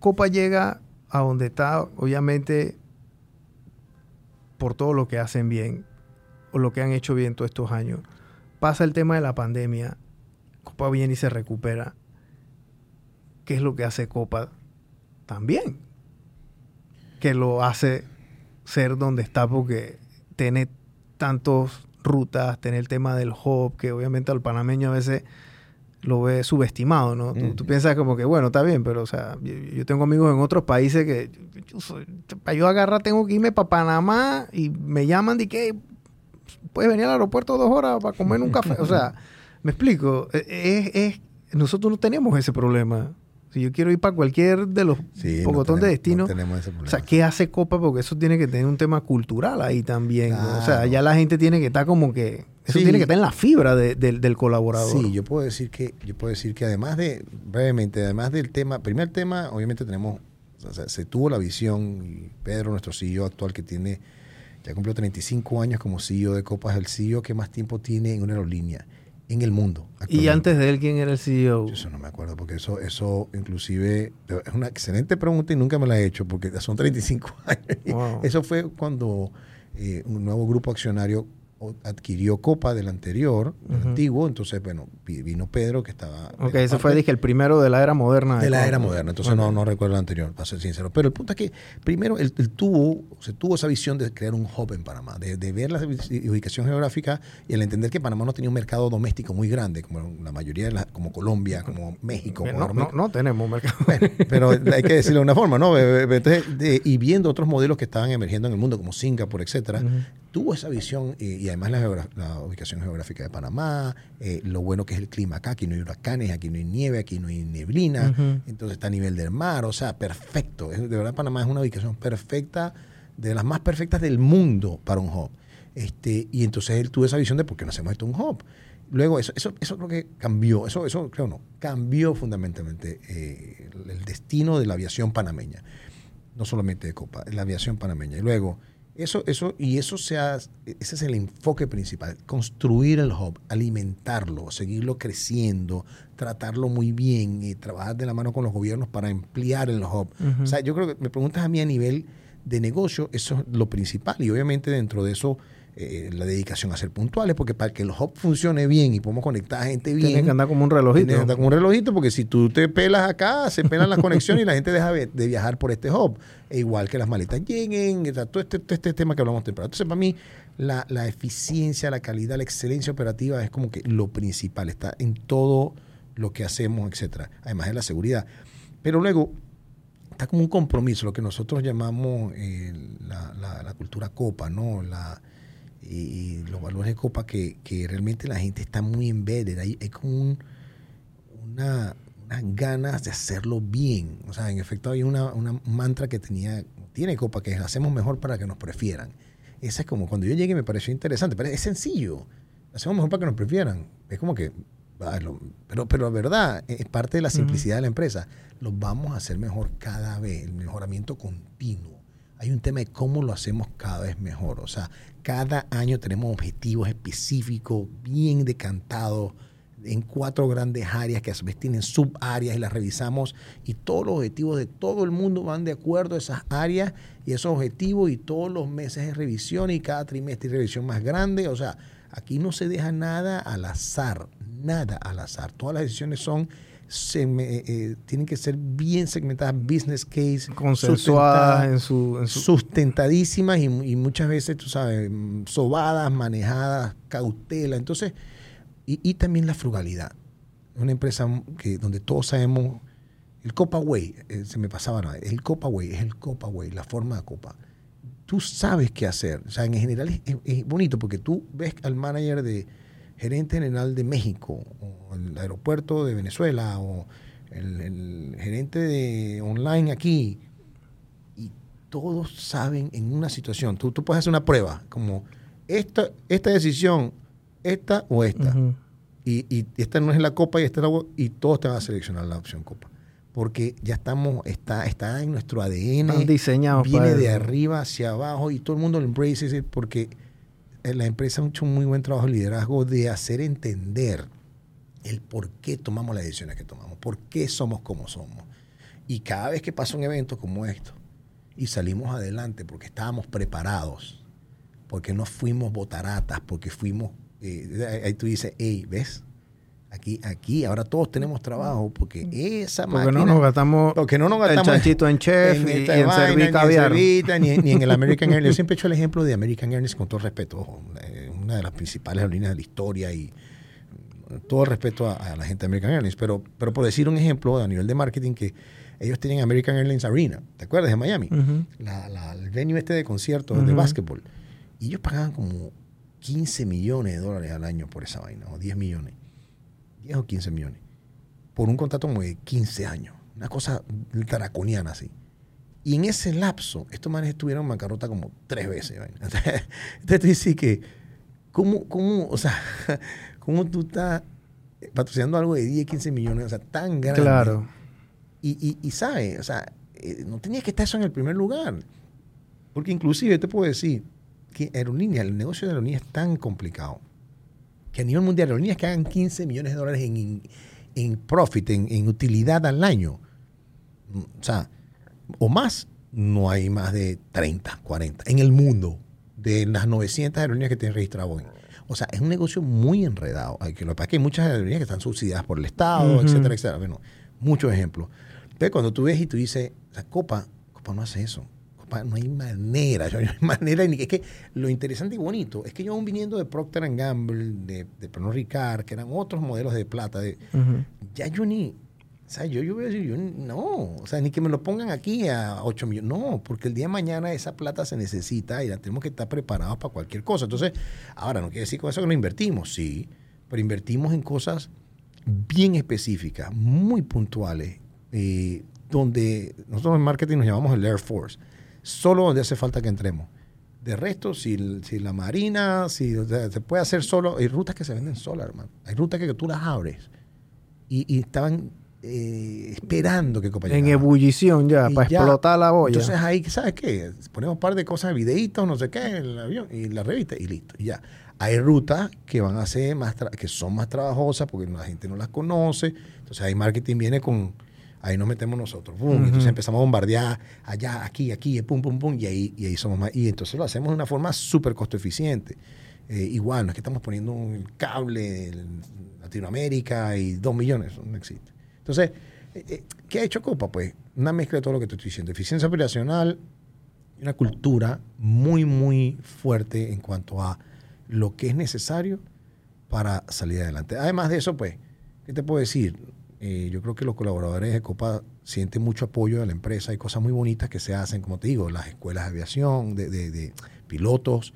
Copa llega a donde está, obviamente, por todo lo que hacen bien o lo que han hecho bien todos estos años. Pasa el tema de la pandemia, Copa viene y se recupera. ¿Qué es lo que hace Copa también? Que lo hace ser donde está porque tiene tantas rutas, tiene el tema del hub, que obviamente al panameño a veces lo ve subestimado, ¿no? Tú, piensas como que, bueno, está bien, pero, o sea, yo, tengo amigos en otros países que para yo agarrar tengo que irme para Panamá y me llaman de que puedes venir al aeropuerto dos horas para comer un café. o sea, me explico, e, es, nosotros no tenemos ese problema. Si yo quiero ir para cualquier de los sí, de destinos, o sea, ¿qué hace Copa? Porque eso tiene que tener un tema cultural ahí también. O sea, ya la gente tiene que estar como que eso tiene que estar en la fibra del colaborador. Sí, yo puedo decir que yo puedo decir que además de brevemente, además del tema, primer tema, obviamente tenemos o sea, se tuvo la visión y Pedro, nuestro CEO actual que tiene ya cumplió 35 años como CEO de Copas, el CEO que más tiempo tiene en una aerolínea en el mundo. ¿Y antes de él quién era el CEO? Yo eso no me acuerdo, porque eso, eso inclusive es una excelente pregunta y nunca me la he hecho, porque son 35 años. Eso fue cuando eh, un nuevo grupo accionario adquirió copa del anterior, antiguo, entonces, bueno, vino Pedro que estaba... Ok, ese fue, dije, el primero de la era moderna. De, la era moderna, entonces no, no recuerdo el anterior, para ser sincero. Pero el punto es que, primero, él, tuvo, se tuvo esa visión de crear un hub en Panamá, de, ver la ubicación geográfica y el entender que Panamá no tenía un mercado doméstico muy grande, como la mayoría de las, como Colombia, como México. No, no, no, tenemos mercado. pero hay que decirlo de una forma, ¿no? Entonces, y viendo otros modelos que estaban emergiendo en el mundo, como Singapur, etcétera, tuvo esa visión y, además la, ubicación geográfica de Panamá, eh, lo bueno que es el clima acá, aquí no hay huracanes, aquí no hay nieve, aquí no hay neblina, entonces está a nivel del mar, o sea, perfecto. de verdad Panamá es una ubicación perfecta, de las más perfectas del mundo para un hub. Este, y entonces él tuvo esa visión de por qué no hacemos esto un hub. Luego eso, eso, eso creo que cambió, eso, eso creo no, cambió fundamentalmente eh, el destino de la aviación panameña, no solamente de Copa, la aviación panameña. Y luego eso, eso, y eso sea, ese es el enfoque principal, construir el hub, alimentarlo, seguirlo creciendo, tratarlo muy bien y trabajar de la mano con los gobiernos para ampliar el hub. O sea, yo creo que me preguntas a mí a nivel de negocio, eso es lo principal. Y obviamente dentro de eso eh, la dedicación a ser puntuales, porque para que el hub funcione bien y podamos conectar a gente bien. Tienes que andar como un relojito. Tienes que andar como un relojito, porque si tú te pelas acá, se pelan las conexiones y la gente deja de, viajar por este hub. E igual que las maletas lleguen, todo este, este tema que hablamos temprano. Entonces, para mí, la, la eficiencia, la calidad, la excelencia operativa es como que lo principal, está en todo lo que hacemos, etcétera. Además de la seguridad. Pero luego, está como un compromiso, lo que nosotros llamamos eh, la, la, la, cultura copa, ¿no? La, y, los valores de copa que, que, realmente la gente está muy embedded. Hay, hay como una, unas ganas de hacerlo bien. O sea, en efecto hay una, una mantra que tenía, tiene copa, que es hacemos mejor para que nos prefieran. Esa es como cuando yo llegué me pareció interesante, pero es sencillo. Hacemos mejor para que nos prefieran. Es como que, pero, pero la verdad, es parte de la simplicidad de la empresa. Lo vamos a hacer mejor cada vez, el mejoramiento continuo hay un tema de cómo lo hacemos cada vez mejor. O sea, cada año tenemos objetivos específicos, bien decantados, en cuatro grandes áreas que a su vez tienen subáreas y las revisamos y todos los objetivos de todo el mundo van de acuerdo a esas áreas y esos objetivos y todos los meses de revisión y cada trimestre de revisión más grande. O sea, aquí no se deja nada al azar, nada al azar. Todas las decisiones son se eh, eh, tienen que ser bien segmentadas, business case, consensuadas en su, sustentadísimas y, muchas veces, tú sabes, sobadas, manejadas, cautela. Entonces, y, también la frugalidad. Una empresa que, donde todos sabemos, el Copa Way, eh, se me pasaba nada, el Copa Way es el Copa Way, la forma de Copa. Tú sabes qué hacer. O sea, en general es bonito porque tú ves al manager de gerente general de México, o el aeropuerto de Venezuela, o el, gerente de online aquí, y todos saben en una situación, tú, tú puedes hacer una prueba, como esta, esta decisión, esta o esta, y, y, esta no es la copa y esta es la y todos te van a seleccionar la opción copa. Porque ya estamos, está, está en nuestro ADN, diseñado viene de arriba hacia abajo y todo el mundo lo embrace porque la empresa ha hecho un muy buen trabajo de liderazgo de hacer entender el por qué tomamos las decisiones que tomamos, por qué somos como somos. Y cada vez que pasa un evento como esto y salimos adelante porque estábamos preparados, porque no fuimos botaratas, porque fuimos, eh, ahí tú dices, hey, ¿ves? Aquí, aquí, ahora todos tenemos trabajo porque esa Porque máquina... no nos gastamos, porque no nos el gastamos chanchito en chef en y vaina, ni en servita, ni, ni en el American Airlines. Yo siempre he hecho el ejemplo de American Airlines con todo respeto. eh, una de las principales aerolíneas de la historia y todo el respeto a, a la gente de American Airlines. Pero, pero por decir un ejemplo a nivel de marketing que ellos tienen American Airlines Arena, ¿te acuerdas de Miami? Ujú. La- la- el venue este de conciertos de básquetbol. Y ellos pagaban como 15 millones de dólares al año por esa vaina, o 10 millones. 10 o 15 millones. Por un contrato como de 15 años. Una cosa draconiana así. Y en ese lapso, estos manes estuvieron en bancarrota como tres veces. vaina. Entonces tú dices que, ¿cómo, cómo, o sea, cómo tú estás patrocinando algo de 10, 15 millones, o sea, tan grande? Claro. Y, y, y sabe, o sea, eh, no tenía que estar eso en el primer lugar. Porque inclusive te puedo decir que aerolínea, el negocio de aerolínea es tan complicado que a nivel mundial aerolíneas que hagan 15 millones de dólares en, en, profit, en, en utilidad al año, o sea, o más, no hay más de 30, 40 en el mundo de las 900 aerolíneas que tienen registrado hoy. O sea, es un negocio muy enredado. Hay que, lo que hay muchas aerolíneas que están subsidiadas por el Estado, etcétera, etcétera. Bueno, muchos ejemplos. Entonces, cuando tú ves y tú dices, sea, Copa, Copa no hace eso. No hay manera, no hay manera. Es que lo interesante y bonito es que yo aún viniendo de Procter Gamble, de, de Pernod Ricard, que eran otros modelos de plata, de, ya yo ni, o sea, yo, yo voy a decir, yo no, o sea, ni que me lo pongan aquí a 8 millones, no, porque el día de mañana esa plata se necesita y la tenemos que estar preparados para cualquier cosa. Entonces, ahora, no quiere decir con eso que no invertimos, sí, pero invertimos en cosas bien específicas, muy puntuales, eh, donde nosotros en marketing nos llamamos el Air Force, solo donde hace falta que entremos. De resto, si, si la marina, si o sea, se puede hacer solo, hay rutas que se venden solas, hermano. Hay rutas que tú las abres y, y estaban eh, esperando que Copa En ebullición ya, Y para ya. explotar la olla. Entonces ahí, ¿sabes qué? Ponemos un par de cosas, videitos, no sé qué, en el avión y la revista y listo. y ya. Hay rutas que van a ser más, que son más trabajosas porque la gente no las conoce. Entonces ahí marketing viene con, ahí nos metemos nosotros. Boom. Entonces empezamos a bombardear allá, aquí, aquí, pum, pum, pum, y ahí, y ahí somos más. Y entonces lo hacemos de una forma súper costo eficiente. Eh, igual, no es que estamos poniendo un cable en Latinoamérica y dos millones, eso no existe. Entonces, eh, eh, ¿qué ha hecho Copa? Pues una mezcla de todo lo que te estoy diciendo. Eficiencia operacional y una cultura muy, muy fuerte en cuanto a lo que es necesario para salir adelante. Además de eso, pues, ¿qué te puedo decir? Eh, yo creo que los colaboradores de Copa sienten mucho apoyo de la empresa. Hay cosas muy bonitas que se hacen, como te digo, las escuelas de aviación, de, de- de pilotos,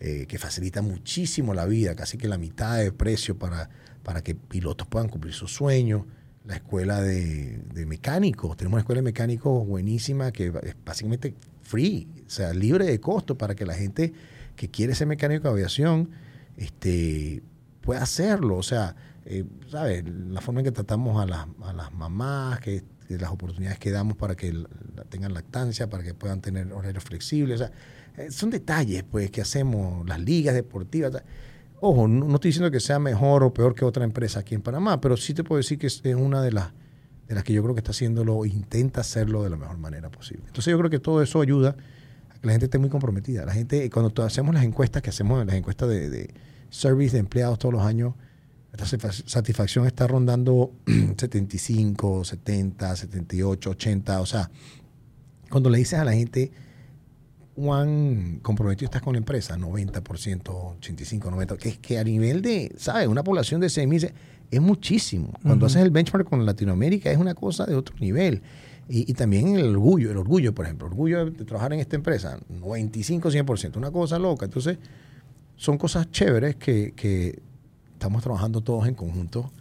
eh, que facilitan muchísimo la vida, casi que la mitad de precio para, para que pilotos puedan cumplir sus sueños. La escuela de, de mecánicos, tenemos una escuela de mecánicos buenísima que es básicamente free, o sea, libre de costo para que la gente que quiere ser mecánico de aviación este, pueda hacerlo. O sea, eh, ¿sabes? La forma en que tratamos a las, a las mamás, que, las oportunidades que damos para que tengan lactancia, para que puedan tener horarios flexibles. O sea, eh, son detalles pues que hacemos las ligas deportivas. Ojo, no, estoy diciendo que sea mejor o peor que otra empresa aquí en Panamá, pero sí te puedo decir que es una de las de las que yo creo que está haciéndolo, intenta hacerlo de la mejor manera posible. Entonces yo creo que todo eso ayuda a que la gente esté muy comprometida. La gente, cuando to- hacemos las encuestas que hacemos, las encuestas de service de empleados todos los años, la satisfa- satisfacción está rondando 75, 70, 78, 80. O sea, cuando le dices a la gente cuán comprometido estás con la empresa, 90%, 85, 90, que es que a nivel de, ¿sabes? Una población de 6 mil es muchísimo. Cuando haces el benchmark con Latinoamérica es una cosa de otro nivel. Y, y también el orgullo, el orgullo, por ejemplo, el orgullo de, de trabajar en esta empresa, 95, 100%, una cosa loca. Entonces, son cosas chéveres que, que estamos trabajando todos en conjunto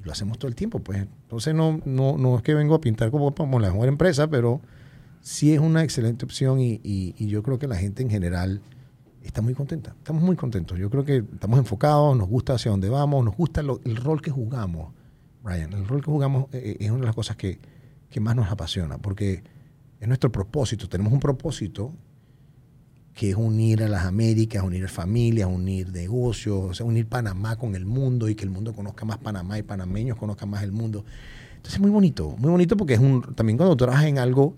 y lo hacemos todo el tiempo. Pues. Entonces, no, no, no es que vengo a pintar como, como la mejor empresa, pero sí es una excelente opción y, y- yo creo que la gente en general está muy contenta. Estamos muy contentos. Yo creo que estamos enfocados, nos gusta hacia dónde vamos, nos gusta lo- el rol que jugamos, Brian. El rol que jugamos eh, es una de las cosas que, que más nos apasiona, porque es nuestro propósito. Tenemos un propósito que es unir a las Américas, unir familias, unir negocios, o sea, unir Panamá con el mundo y que el mundo conozca más Panamá y panameños conozcan más el mundo. Entonces es muy bonito, muy bonito porque es un, también cuando trabajas en algo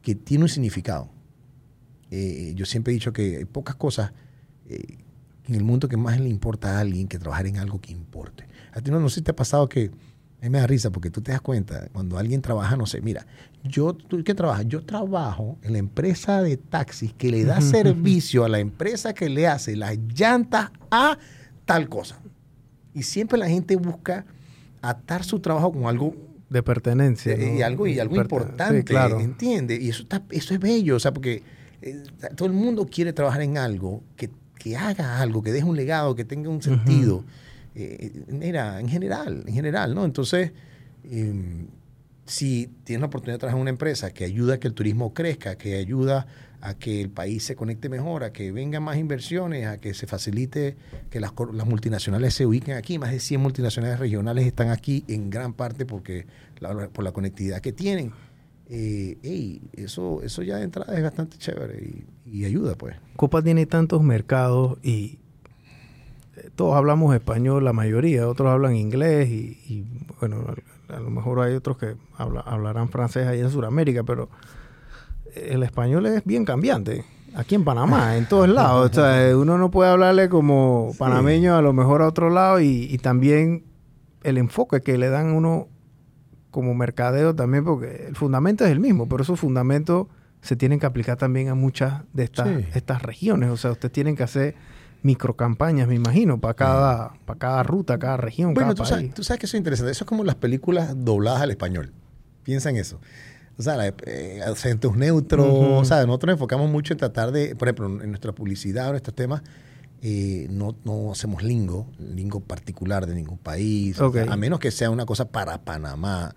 que tiene un significado. Eh, yo siempre he dicho que hay pocas cosas eh, en el mundo que más le importa a alguien que trabajar en algo que importe. A ti no, no sé si te ha pasado que a mí me da risa porque tú te das cuenta cuando alguien trabaja, no sé, mira, yo, ¿tú qué trabajas? Yo trabajo en la empresa de taxis que le da servicio a la empresa que le hace las llantas a tal cosa. Y siempre la gente busca atar su trabajo con algo de pertenencia. Y algo, y algo importante, claro. ¿entiende? Y eso, está, eso es bello, o sea, porque eh, todo el mundo quiere trabajar en algo que, que, haga algo, que deje un legado, que tenga un sentido. Eh, mira, en general, en general, ¿no? Entonces, em, si tienes la oportunidad de trabajar en una empresa que ayuda a que el turismo crezca, que ayuda a que el país se conecte mejor, a que vengan más inversiones, a que se facilite que las, las, multinacionales se ubiquen aquí. Más de 100 multinacionales regionales están aquí en gran parte porque por la conectividad que tienen. Eh, eso, eso ya de entrada es bastante chévere y, ayuda, pues. Copa tiene tantos mercados y eh, todos hablamos español, la mayoría, otros hablan inglés y, bueno, a, lo mejor hay otros que hablarán francés ahí en Sudamérica, pero el español es bien cambiante. Aquí en Panamá, en todos lados. O sea, uno no puede hablarle como panameño a lo mejor a otro lado y, también el enfoque que le dan uno como mercadeo también, porque el fundamento es el mismo, pero esos fundamentos se tienen que aplicar también a muchas de estas, estas regiones. O sea, ustedes tienen que hacer microcampañas, me imagino, para cada, para cada ruta, cada región. Bueno, tú, Sabes, tú sabes que eso es interesante. Eso es como las películas dobladas al español. Piensa en eso o sea, eh, acentos neutros, o sea, nosotros nos enfocamos mucho en tratar de, por ejemplo, en nuestra publicidad, en estos temas, eh, no, no, hacemos lingo, lingo particular de ningún país, a menos que sea una cosa para Panamá.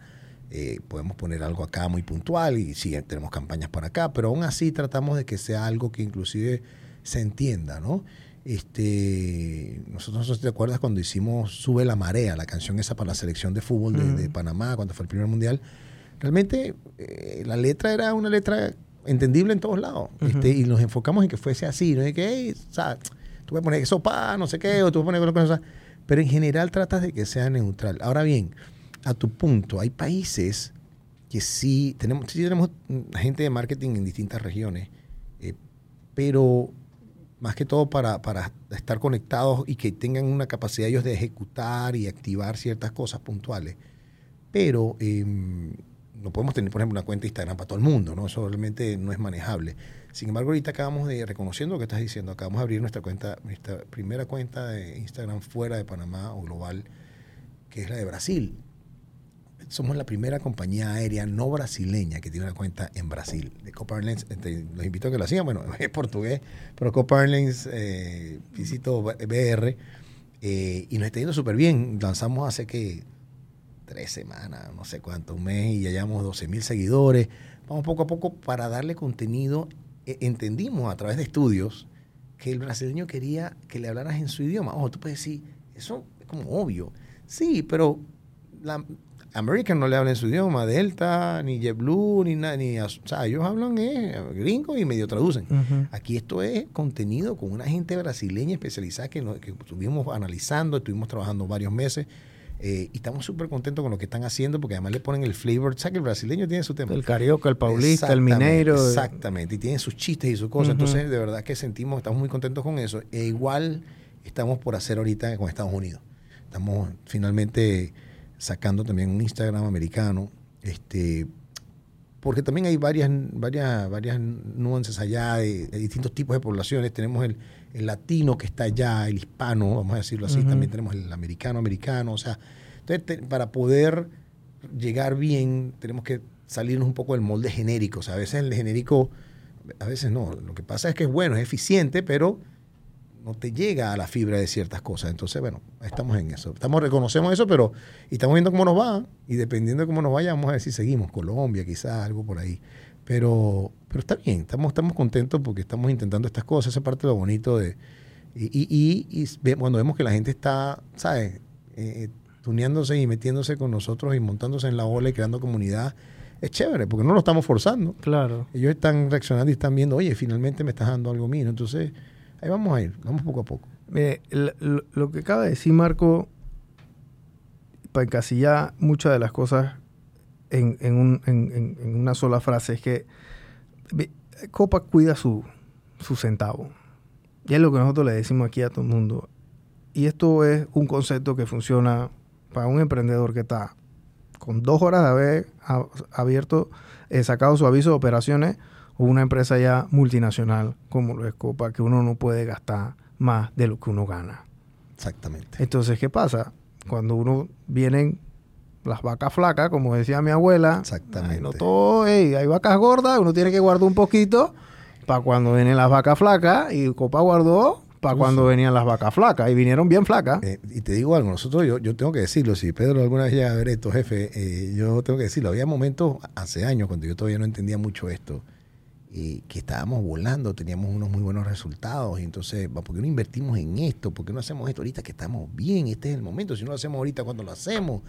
Eh, podemos poner algo acá muy puntual y sí, tenemos campañas para acá, pero aún así tratamos de que sea algo que inclusive se entienda, ¿no? Este, nosotros, no sé si te acuerdas cuando hicimos Sube la Marea, la canción esa para la selección de fútbol de, de Panamá, cuando fue el primer mundial, realmente eh, la letra era una letra entendible en todos lados. este, y nos enfocamos en que fuese así, no es que, hey, o sea, tú a poner sopa, no sé qué, o tú a poner cosas. Pero en general tratas de que sea neutral. Ahora bien, a tu punto, hay países que sí tenemos, sí tenemos gente de marketing en distintas regiones, eh, pero más que todo para, para, estar conectados y que tengan una capacidad ellos de ejecutar y activar ciertas cosas puntuales. Pero eh, no podemos tener, por ejemplo, una cuenta de Instagram para todo el mundo, ¿no? Eso realmente no es manejable. Sin embargo, ahorita acabamos de, reconociendo lo que estás diciendo, acabamos de abrir nuestra cuenta, nuestra primera cuenta de Instagram fuera de Panamá o global, que es la de Brasil. Somos la primera compañía aérea no brasileña que tiene una cuenta en Brasil. De Copa Airlines, este, los invito a que lo sigan, bueno, es portugués, pero Copa Airlines, eh, visito BR, eh, y nos está yendo súper bien. Lanzamos hace que tres semanas, no sé cuánto, un mes, y ya llevamos 12 mil seguidores. Vamos poco a poco para darle contenido. E, entendimos a través de estudios que el brasileño quería que le hablaras en su idioma. Ojo, tú puedes decir, eso es como obvio. Sí, pero la American no le habla en su idioma, Delta, ni JetBlue, ni nada, ni, o sea, ellos hablan eh, gringo y medio traducen. Aquí esto es contenido con una gente brasileña especializada que, que estuvimos analizando, estuvimos trabajando varios meses eh, y estamos súper contentos con lo que están haciendo porque además le ponen el flavor. ¿Sabes que el brasileño tiene su tema? El carioca, el paulista, el mineiro. Exactamente. Y tiene sus chistes y sus cosas. Entonces, de verdad que sentimos, estamos muy contentos con eso. E igual estamos por hacer ahorita con Estados Unidos. Estamos finalmente sacando también un Instagram americano. Este, porque también hay varias, varias, varias nuances allá de, distintos tipos de poblaciones. Tenemos el, latino que está allá, el hispano, vamos a decirlo así, también tenemos el americano, americano, o sea, entonces para poder llegar bien tenemos que salirnos un poco del molde genérico, o sea, a veces el genérico, a veces no, lo que pasa es que es bueno, es eficiente, pero no te llega a la fibra de ciertas cosas. Entonces, bueno, estamos en eso. Estamos, reconocemos eso, pero y estamos viendo cómo nos va. Y dependiendo de cómo nos vaya, vamos a ver si seguimos. Colombia, quizás, algo por ahí. Pero, pero está bien, estamos, estamos contentos porque estamos intentando estas cosas. Esa es parte de lo bonito de. Y, y, y, cuando vemos que la gente está, ¿sabes? Eh, tuneándose y metiéndose con nosotros y montándose en la ola y creando comunidad, es chévere, porque no lo estamos forzando. Claro. Ellos están reaccionando y están viendo, oye, finalmente me estás dando algo mío. Entonces, Ahí vamos a ir, vamos poco a poco. lo, que acaba de decir Marco, para encasillar muchas de las cosas en, en un- en- en- en una sola frase, es que Copa cuida su, centavo. Y es lo que nosotros le decimos aquí a todo el mundo. Y esto es un concepto que funciona para un emprendedor que está con dos horas de haber abierto, eh, sacado su aviso de operaciones, o una empresa ya multinacional como lo es Copa, que uno no puede gastar más de lo que uno gana. Exactamente. Entonces, ¿qué pasa? Cuando uno vienen las vacas flacas, como decía mi abuela, Exactamente. ay, no todo, ey, hay vacas gordas, uno tiene que guardar un poquito para cuando vienen las vacas flacas y Copa guardó para cuando venían las vacas flacas y vinieron bien flacas. Eh, y te digo algo, nosotros, yo, yo tengo que decirlo, si Pedro alguna vez llega a ver esto, jefe, eh, yo tengo que decirlo, había momentos hace años cuando yo todavía no entendía mucho esto, eh, que estábamos volando, teníamos unos muy buenos resultados, y entonces, ¿por qué no invertimos en esto? ¿Por qué no hacemos esto ahorita que estamos bien? Este es el momento, si no lo hacemos ahorita, ¿cuándo lo hacemos?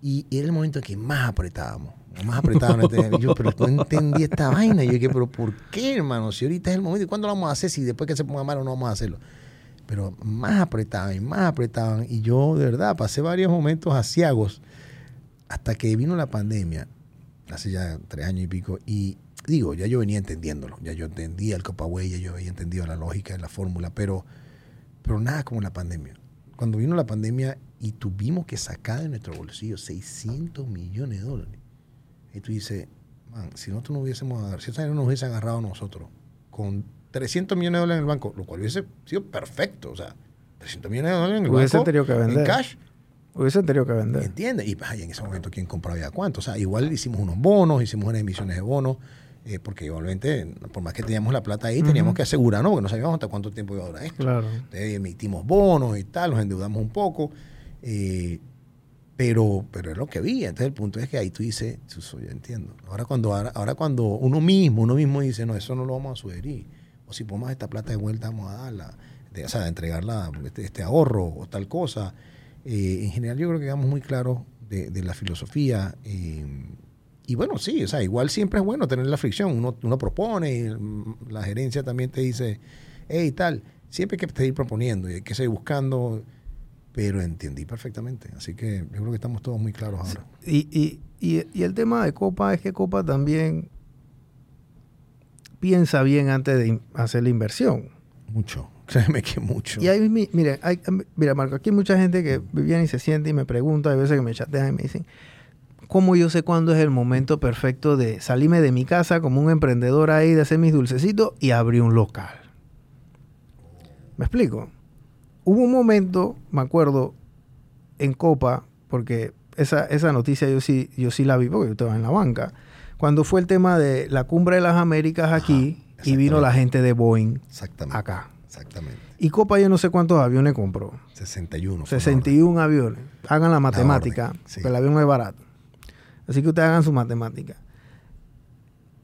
Y era el momento en que más apretábamos, más apretábamos. Y yo, pero no entendí esta vaina. Yo dije, pero ¿por qué, hermano? Si ahorita es el momento, ¿y cuándo lo vamos a hacer? Si después que se ponga malo no vamos a hacerlo. Pero más apretaban y más apretaban. Y yo, de verdad, pasé varios momentos asiagos hasta que vino la pandemia, hace ya tres años y pico. Y digo, ya yo venía entendiéndolo. Ya yo entendía el Copaway, ya yo había entendido la lógica de la fórmula, pero, pero nada como la pandemia. Cuando vino la pandemia y tuvimos que sacar de nuestro bolsillo 600 millones de dólares. Y tú dices, man, si nosotros no hubiésemos agarrado, si no nos hubiese agarrado nosotros con 300 millones de dólares en el banco, lo cual hubiese sido perfecto, o sea, 300 millones de dólares en el Hubiese banco, tenido que vender. en cash, Hubiesen tenido que vender. ¿entiendes? Y ay, en ese momento, ¿quién compraba ya cuánto? O sea, igual hicimos unos bonos, hicimos unas emisiones de bonos, eh, porque igualmente, por más que teníamos la plata ahí, teníamos que asegurarnos, porque no sabíamos hasta cuánto tiempo iba a durar esto. Claro. Entonces, emitimos bonos y tal, nos endeudamos un poco. eh, pero, pero es lo que había. Entonces el punto es que ahí tú dices, "Suso, yo entiendo. Ahora cuando, ahora, ahora cuando uno mismo, uno mismo dice, no, eso no lo vamos a sugerir. O si ponemos esta plata de vuelta, vamos a darla. De- o sea, de entregarla, este, este ahorro o tal cosa. Eh, en general yo creo que quedamos muy claros de, de la filosofía. Y bueno, sí, o sea, igual siempre es bueno tener la fricción. Uno, uno propone, y, mm, la gerencia también te dice, hey, tal. Siempre hay que seguir proponiendo y hay que seguir buscando, pero entendí perfectamente. Así que yo creo que estamos todos muy claros ahora. Y, y, y, y el tema de Copa es que Copa también piensa bien antes de hacer la inversión. Mucho, créeme que mucho. Y ahí, mi- mire, hay, mira, Marco, aquí hay mucha gente que viene y se siente y me pregunta, hay veces que me chatean y me dicen, ¿cómo yo sé cuándo es el momento perfecto de salirme de mi casa como un emprendedor ahí, de hacer mis dulcecitos y abrir un local? ¿Me explico? Hubo un momento, me acuerdo, en Copa, porque esa, esa noticia yo sí, yo sí la vi porque yo estaba en la banca, cuando fue el tema de la cumbre de las Américas aquí y vino la gente de Boeing Exactamente. acá. Exactamente. Y Copa yo no sé cuántos aviones compró. 61. fue 61 aviones. Hagan la matemática, orden, sí. porque el avión no es barato. Así que ustedes hagan su matemática.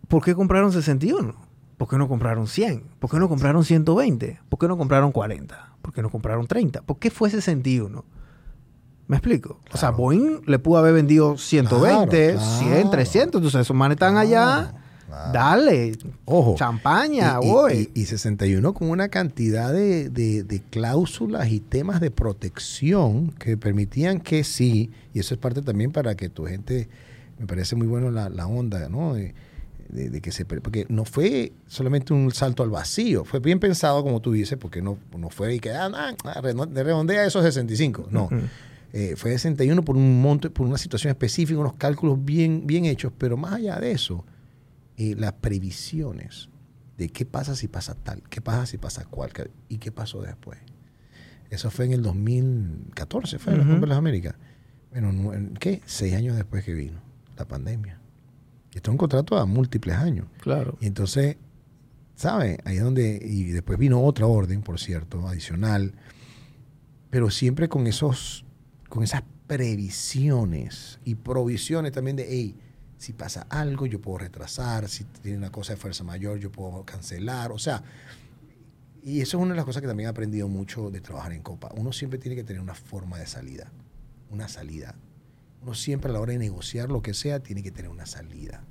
¿Por qué compraron 61? ¿Por qué no compraron 100? ¿Por qué no compraron 120? ¿Por qué no compraron 40? ¿Por qué no compraron 30? ¿Por qué fue 61? ¿Me explico? O sea, Claro. Boeing le pudo haber vendido 120, Claro, 100, claro. 300. Entonces, esos manes están allá. Claro. Dale. Ojo. Champaña, y, y- güey. y- y 61 con una cantidad de, de- de cláusulas y temas de protección que permitían que sí, y eso es parte también para que tu gente, me parece muy bueno la, la onda, ¿no? De, de- de que se, porque no fue solamente un salto al vacío, fue bien pensado como tú dices, porque no, no fue y que, ah, nah, ah, redo- redondea esos 65, no. Ujú. Eh, fue 61 por un monto, por una situación específica, unos cálculos bien, bien hechos, pero más allá de eso, eh, las previsiones de qué pasa si pasa tal, qué pasa si pasa cual, y qué pasó después. Eso fue en el 2014, fue en la Ujú. Cumbre de las Américas. Bueno, ¿qué? Seis años después que vino la pandemia. Y esto es un contrato a múltiples años. Claro. Y entonces, ¿sabe? Ahí es donde, y después vino otra orden, por cierto, adicional, pero siempre con esos, con esas previsiones y provisiones también de, hey, si pasa algo, yo puedo retrasar, si tiene una cosa de fuerza mayor, yo puedo cancelar, o sea, y eso es una de las cosas que también he aprendido mucho de trabajar en Copa. Uno siempre tiene que tener una forma de salida, una salida. Uno siempre a la hora de negociar lo que sea tiene que tener una salida.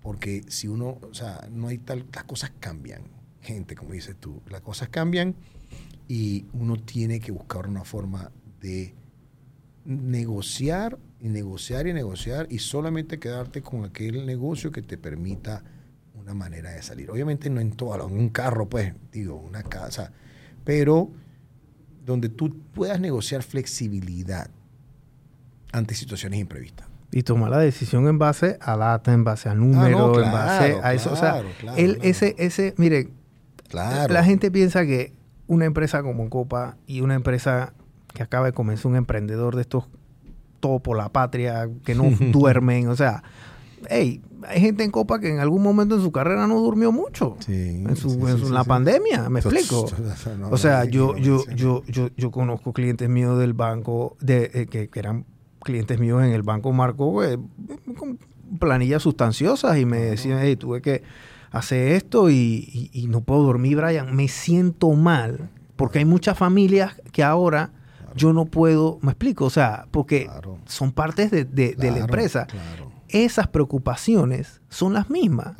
Porque si uno, o sea, no hay tal, las cosas cambian, gente, como dices tú, las cosas cambian y uno tiene que buscar una forma de negociar y negociar y negociar y solamente quedarte con aquel negocio que te permita una manera de salir. Obviamente no en todo, en un carro, pues, digo, una casa, pero donde tú puedas negociar flexibilidad ante situaciones imprevistas. Y tomar la decisión en base a data, en base a números, Ah, no, en base a eso. O sea, claro, claro, él, claro. ese, ese, mire, Claro. la gente piensa que una empresa como Copa y una empresa que acaba de comenzar un emprendedor de estos todo por la patria, que no duermen, o sea, hey, hay gente en Copa que en algún momento en su carrera no durmió mucho. Sí, en su, sí, en su- sí, la pandemia, ¿me explico? O sea, yo, yo, yo, yo, yo conozco clientes míos del banco, de, eh, que, que eran clientes míos en el banco Marco, eh, con planillas sustanciosas y me decían, hey, tuve que hacer esto y, y- y no puedo dormir, Brian, me siento mal, porque hay muchas familias que ahora yo no puedo, me explico, o sea, porque Claro. son partes de, de- de la empresa. Claro, Esas preocupaciones son las mismas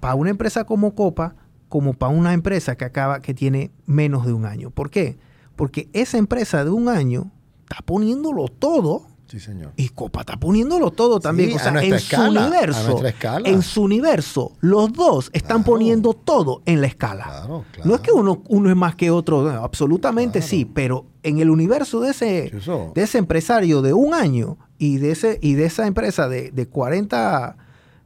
para una empresa como Copa como para una empresa que acaba que tiene menos de un año. ¿Por qué? Porque esa empresa de un año está poniéndolo todo Sí, señor. y Copa está poniéndolo todo también. Sí, o sea, en escala, su universo, en su universo, los dos están Claro. poniendo todo en la escala. Claro, claro. No es que uno, uno es más que otro, no, absolutamente sí, pero en el universo de ese, de ese empresario de un año y de ese y de esa empresa de, de 40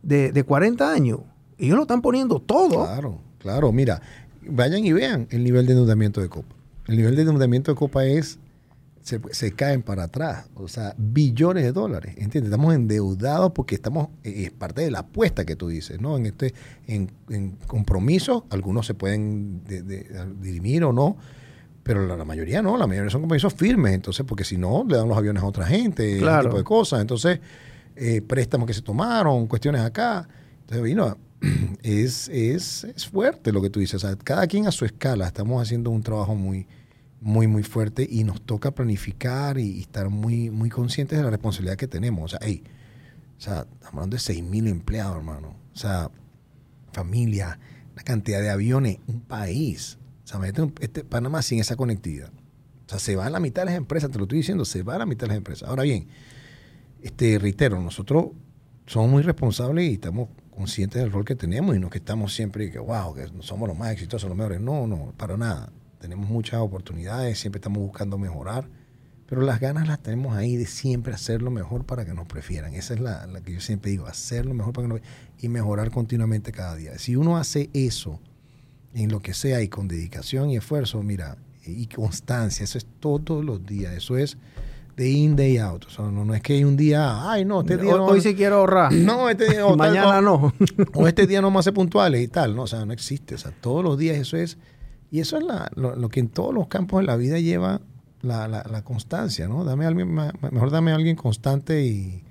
de, de 40 años, ellos lo están poniendo todo. Claro, claro. Mira, vayan y vean el nivel de endeudamiento de Copa. El nivel de endeudamiento de Copa es, se, se caen para atrás, o sea, billones de dólares, ¿entiendes? Estamos endeudados porque estamos, eh, es parte de la apuesta que tú dices, ¿no? En este, en, en compromisos, algunos se pueden de- de- dirimir o no, pero la, la mayoría no, la mayoría son compromisos firmes, entonces, porque si no, le dan los aviones a otra gente, Claro. ese tipo de cosas. Entonces, eh, préstamos que se tomaron, cuestiones acá. Entonces, vino, es, es, es fuerte lo que tú dices. O sea, cada quien a su escala. Estamos haciendo un trabajo muy, muy, muy fuerte y nos toca planificar y, estar muy, muy conscientes de la responsabilidad que tenemos. O sea, hey, o sea, estamos hablando de 6.000 empleados, hermano. O sea, familia, la cantidad de aviones, un país. O sea, un- este Panamá sin esa conectividad. O sea, se va a la mitad de las empresas, te lo estoy diciendo, se va a la mitad de las empresas. Ahora bien, este, reitero, nosotros somos muy responsables y estamos conscientes del rol que tenemos y no que estamos siempre que, wow, que somos los más exitosos, los mejores. No, no, para nada. Tenemos muchas oportunidades, siempre estamos buscando mejorar, pero las ganas las tenemos ahí de siempre hacerlo mejor para que nos prefieran. Esa es la, la que yo siempre digo, hacerlo mejor para que nos y mejorar continuamente cada día. Si uno hace eso en lo que sea y con dedicación y esfuerzo, mira, y constancia, eso es todos los días, eso es de in, day out. O sea, no, no es que hay un día, ay, no, este día hoy, no, hoy sí quiero ahorrar. no, este día, o Mañana no. o este día no más ser puntuales y tal, ¿no? O sea, no existe. O sea, todos los días eso es. Y eso es la- lo, lo que en todos los campos de la vida lleva la, la- la constancia, ¿no? Dame a alguien, mejor dame a alguien constante y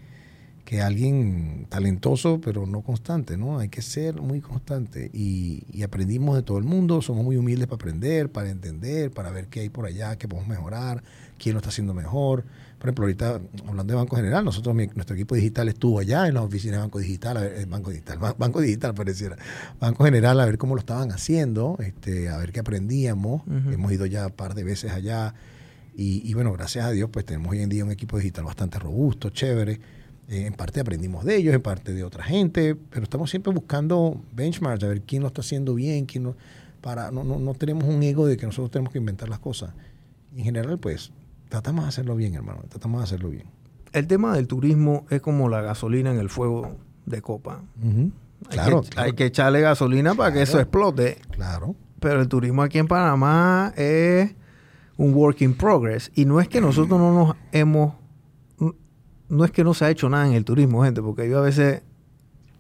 que alguien talentoso, pero no constante, ¿no? Hay que ser muy constante. Y, y aprendimos de todo el mundo, somos muy humildes para aprender, para entender, para ver qué hay por allá, qué podemos mejorar, quién lo está haciendo mejor. Por ejemplo, ahorita, hablando de Banco General, nosotros, mi- nuestro equipo digital estuvo allá en las oficinas de Banco Digital, a ver, eh, Banco Digital, Ba- Banco Digital pareciera, Banco General, a ver cómo lo estaban haciendo, este, a ver qué aprendíamos. Hemos ido ya un par de veces allá. Y, y bueno, gracias a Dios, pues tenemos hoy en día un equipo digital bastante robusto, chévere. Eh, en parte aprendimos de ellos, en parte de otra gente, pero estamos siempre buscando benchmarks, a ver quién lo está haciendo bien, quién no, para, no, no, no tenemos un ego de que nosotros tenemos que inventar las cosas. Y en general, pues, tratamos de hacerlo bien, hermano, tratamos de hacerlo bien. El tema del turismo es como la gasolina en el fuego de copa. Claro, que, claro, hay que echarle gasolina para que eso explote. claro. Pero el turismo aquí en Panamá es un work in progress. Y no es que nosotros no nos hemos... No es que no se ha hecho nada en el turismo, gente, porque yo a veces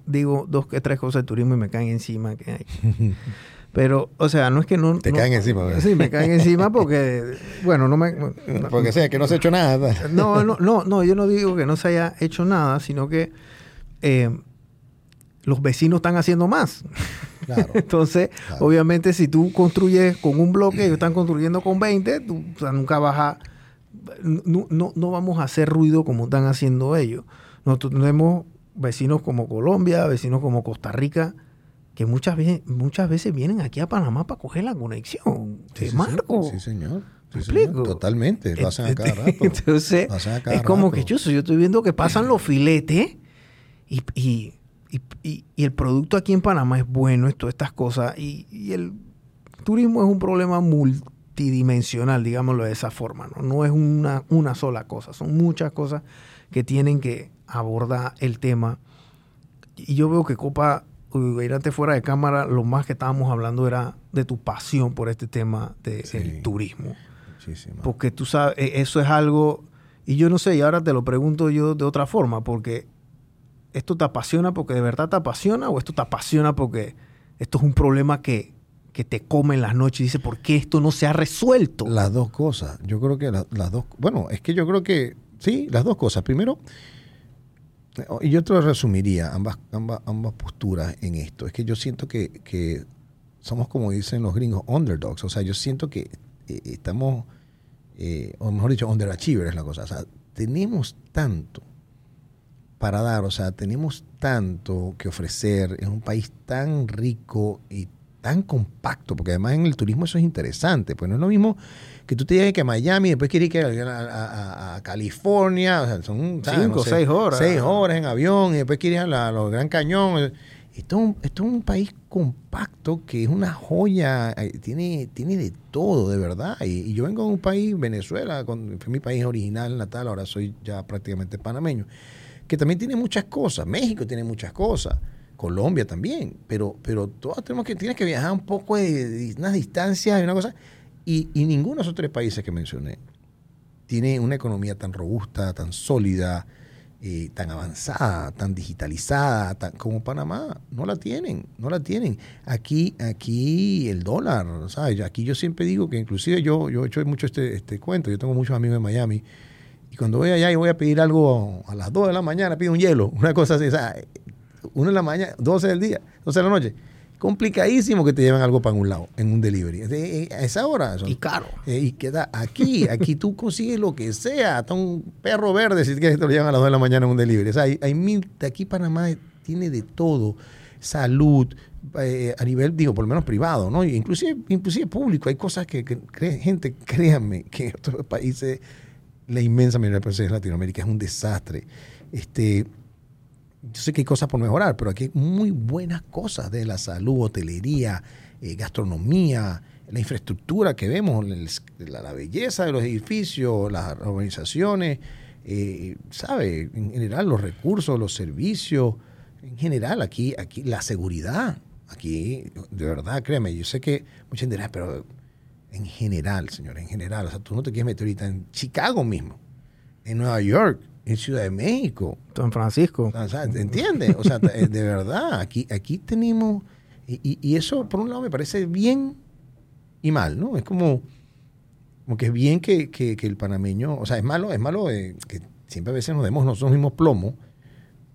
digo dos que tres cosas del turismo y me caen encima que hay. Pero, o sea, no es que no... Te no- caen encima, ¿verdad? Sí, me caen encima porque, bueno, no me... no- Porque sea que no se ha hecho nada. no, no, no, no, yo no digo que no se haya hecho nada, sino que eh, los vecinos están haciendo más. Claro. Entonces, Claro. obviamente, si tú construyes con un bloque, ellos están construyendo con 20, tú, o sea, nunca vas a... No, no, no vamos a hacer ruido como están haciendo ellos. Nosotros tenemos vecinos como Colombia, vecinos como Costa Rica, que muchas veces, muchas veces vienen aquí a Panamá para coger la conexión. Sí, Marco. Sí, señor. O ¿Me Sí, señor? Totalmente, lo hacen a cada rato. Entonces, a cada es como rato. que yo, yo estoy viendo que pasan los filetes y, y- y- el producto aquí en Panamá es bueno, es todas estas cosas. Y, y el turismo es un problema multidimensional, digámoslo de esa forma. No, no es una, una sola cosa, son muchas cosas que tienen que abordar el tema. Y yo veo que Copa, ir antes fuera de cámara, lo más que estábamos hablando era de tu pasión por este tema del Sí. turismo. Muchísimo. Porque tú sabes, e- eso es algo, y yo no sé, y ahora te lo pregunto yo de otra forma, porque esto te apasiona porque de verdad te apasiona o esto te apasiona porque esto es un problema que, que te come en las noches y dice, ¿por qué esto no se ha resuelto? Las dos cosas. Yo creo que la- las dos. Bueno, es que yo creo que sí, las dos cosas. Primero, y yo te lo resumiría, ambas, ambas, posturas en esto. Es que yo siento que, que somos, como dicen los gringos, underdogs. O sea, yo siento que eh, estamos, eh, o mejor dicho, underachiever es la cosa. O sea, tenemos tanto para dar, o sea, tenemos tanto que ofrecer. Es un país tan rico y tan compacto, porque además en el turismo eso es interesante, pues no es lo mismo que tú te llegues que a Miami, después quieres ir a, a- California, o sea, son. Cinco, seis horas. Seis horas en avión, y después quieres ir a los Gran Cañón. Esto es, un, esto es un país compacto que es una joya, eh, tiene, tiene de todo, de verdad. Y, y yo vengo de un país, Venezuela, con, fue mi país original, natal, ahora soy ya prácticamente panameño, que también tiene muchas cosas. México tiene muchas cosas. Colombia también, pero, pero todos tenemos que, tienes que viajar un poco de, de unas distancias y una cosa. Y, y ninguno de esos tres países que mencioné tiene una economía tan robusta, tan sólida, eh, tan avanzada, tan digitalizada, tan, como Panamá. No la tienen, no la tienen. Aquí, aquí el dólar, ¿sabes? Aquí yo siempre digo que inclusive yo, yo he hecho mucho este, este cuento, yo tengo muchos amigos en Miami, y cuando voy allá y voy a pedir algo a las 2 de la mañana, pido un hielo, una cosa así, o sea, 1 de la mañana, 12 del día, 12 de la noche. Complicadísimo que te lleven algo para un lado, en un delivery. De- eh, a esa hora. son- Y caro. eh, y queda aquí, aquí tú consigues lo que sea, hasta un perro verde si quieres te lo llevan a las 2 de la mañana en un delivery. O sea, hay, hay mil, aquí Panamá tiene de todo, salud, eh, a nivel, digo, por lo menos privado, ¿no? Inclusive, inclusive público, hay cosas que, que cree- gente, créanme, que en otros países, la inmensa mayoría de países de Latinoamérica es un desastre. Este, yo sé que hay cosas por mejorar, pero aquí hay muy buenas cosas de la salud, hotelería, eh, gastronomía, la infraestructura que vemos, la belleza de los edificios, las organizaciones, eh, ¿sabe? En general, los recursos, los servicios, en general, aquí, aquí la seguridad, aquí, de verdad, créeme, yo sé que mucha gente dirá, pero en general, señor, en general, o sea, tú no te quieres meter ahorita en Chicago mismo, en Nueva York, en Ciudad de México, San Francisco. o sea, ¿entiendes? O sea, eh, de verdad, aquí, aquí tenemos, y, y- eso por un lado me parece bien y mal, ¿no? Es como, como que es bien que, que- que el panameño, o sea, es malo, es malo eh, que siempre a veces nos demos nosotros mismos plomo,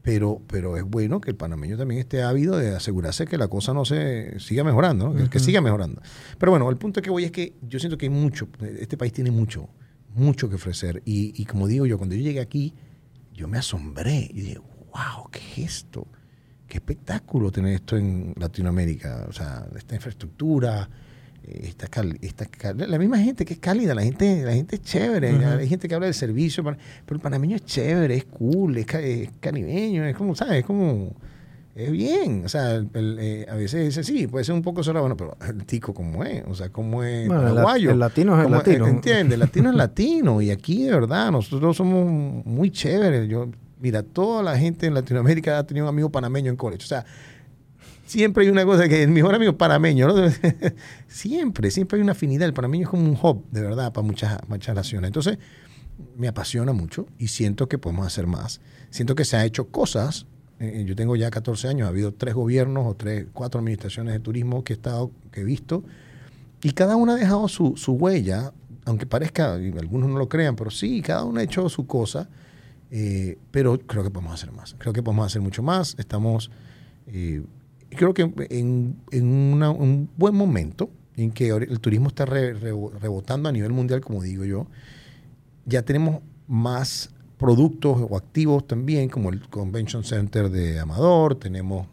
pero, pero es bueno que el panameño también esté ávido de asegurarse que la cosa no se siga mejorando, ¿no? que, siga mejorando. Pero bueno, el punto que voy es que yo siento que hay mucho, este país tiene mucho, mucho que ofrecer. Y, y como digo yo, cuando yo llegué aquí, yo me asombré y dije, wow, ¿qué es esto? Qué espectáculo tener esto en Latinoamérica. O sea, esta infraestructura, eh, esta, cal- esta cal- la misma gente que es cálida, la gente, la gente es chévere, hay gente que habla del servicio, pero el panameño es chévere, es cool, es, es caribeño, es como, ¿sabes? Es como, es bien. O sea, el- el, eh, a veces dice, sí, puede ser un poco cerrado, bueno, pero el tico como es, o sea, como es Bueno, paraguayo. el latino es el latino. ¿Entiendes? El latino es latino. Y aquí, de verdad, nosotros somos muy chéveres. Yo, mira, toda la gente en Latinoamérica ha tenido un amigo panameño en college. O sea, siempre hay una cosa que el mejor amigo panameño, ¿no? siempre, siempre hay una afinidad. El panameño es como un hub, de verdad, para muchas, muchas naciones. Entonces, me apasiona mucho y siento que podemos hacer más. Siento que se han hecho cosas. Eh, yo tengo ya 14 años, ha habido tres gobiernos o tres, cuatro administraciones de turismo que he estado, que he visto, y cada una ha dejado su, su huella, aunque parezca, y algunos no lo crean, pero sí, cada uno ha hecho su cosa, eh, pero creo que podemos hacer más. Creo que podemos hacer mucho más. Estamos, eh, creo que en, en una- un buen momento en que el turismo está re- re- rebotando a nivel mundial, como digo yo, ya tenemos más productos o activos también, como el Convention Center de Amador, tenemos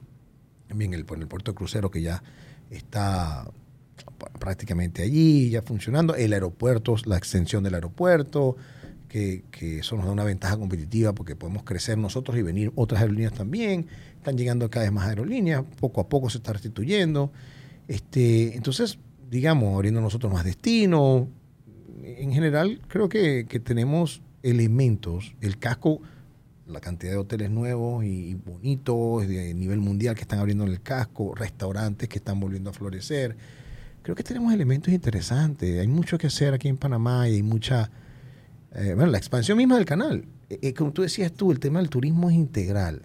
también el, el puerto crucero que ya está prácticamente allí, ya funcionando. El aeropuerto, la extensión del aeropuerto, que, que, eso nos da una ventaja competitiva porque podemos crecer nosotros y venir otras aerolíneas también. Están llegando cada vez más aerolíneas, poco a poco se está restituyendo. Este, entonces, digamos, abriendo nosotros más destinos. En general, creo que, que tenemos elementos. El casco la cantidad de hoteles nuevos y bonitos de nivel mundial que están abriendo en el casco, restaurantes que están volviendo a florecer. Creo que tenemos elementos interesantes. Hay mucho que hacer aquí en Panamá y hay mucha... Eh, bueno, la expansión misma del canal. Eh, eh, como tú decías tú, el tema del turismo es integral.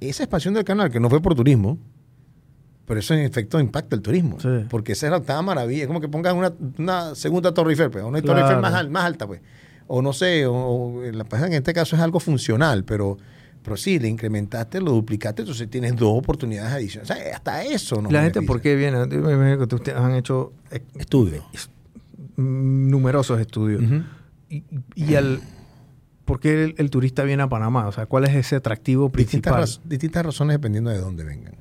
Esa expansión del canal, que no fue por turismo, pero eso en efecto impacta el turismo. Porque esa es la octava maravilla. Es como que pongan una, segunda Torre Eiffel, pues, una Torre Eiffel más, más alta, pues o no sé, o, la en este caso es algo funcional, pero, pero sí, le incrementaste, lo duplicaste, entonces tienes dos oportunidades adicionales. O sea, hasta eso no. La gente, ¿por qué viene? ustedes han hecho eh, estudios. Numerosos estudios. Y, y al, ¿por qué el, turista viene a Panamá? O sea, ¿cuál es ese atractivo principal? Distintas, distintas razones dependiendo de dónde vengan.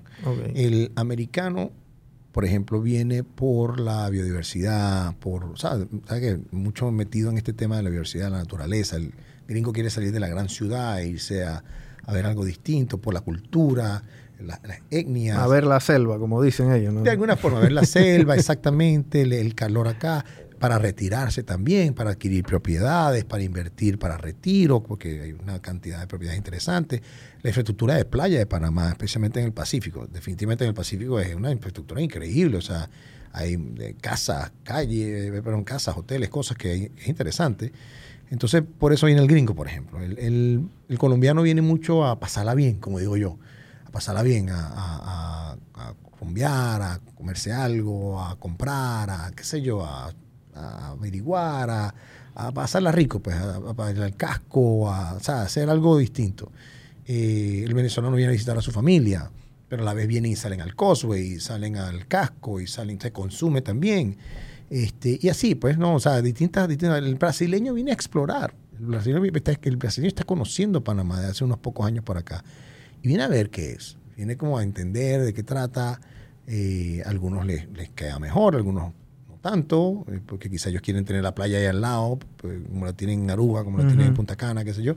El americano por ejemplo, viene por la biodiversidad, por, ¿sabes? que mucho metido en este tema de la biodiversidad, la naturaleza. El gringo quiere salir de la gran ciudad e irse a, ver algo distinto, por la cultura, las, etnias. A ver la selva, como dicen ellos, ¿no? De alguna forma, a ver la selva, exactamente, el, calor acá para retirarse también, para adquirir propiedades, para invertir para retiro, porque hay una cantidad de propiedades interesantes. La infraestructura de playa de Panamá, especialmente en el Pacífico, definitivamente en el Pacífico es una infraestructura increíble, o sea, hay eh, casas, calles, eh, perdón, casas, hoteles, cosas que es interesante. Entonces, por eso viene el gringo, por ejemplo. El, colombiano viene mucho a pasarla bien, como digo yo, a pasarla bien, a, a, a, a a comerse algo, a comprar, a qué sé yo, a a averiguar, a, a pasarla rico, pues, a, a, casco, a, o sea, hacer algo distinto. Eh, el venezolano viene a visitar a su familia, pero a la vez vienen y salen al Cosway, salen al casco, y salen, se consume también. Este, y así, pues, ¿no? O sea, distintas, distintas, el brasileño viene a explorar. El brasileño, está, el brasileño está conociendo Panamá de hace unos pocos años por acá. Y viene a ver qué es. Viene como a entender de qué trata. Eh, algunos les, les queda mejor, algunos tanto, eh, porque quizá ellos quieren tener la playa ahí al lado, pues, como la tienen en Aruba, como la tienen en Punta Cana, qué sé yo.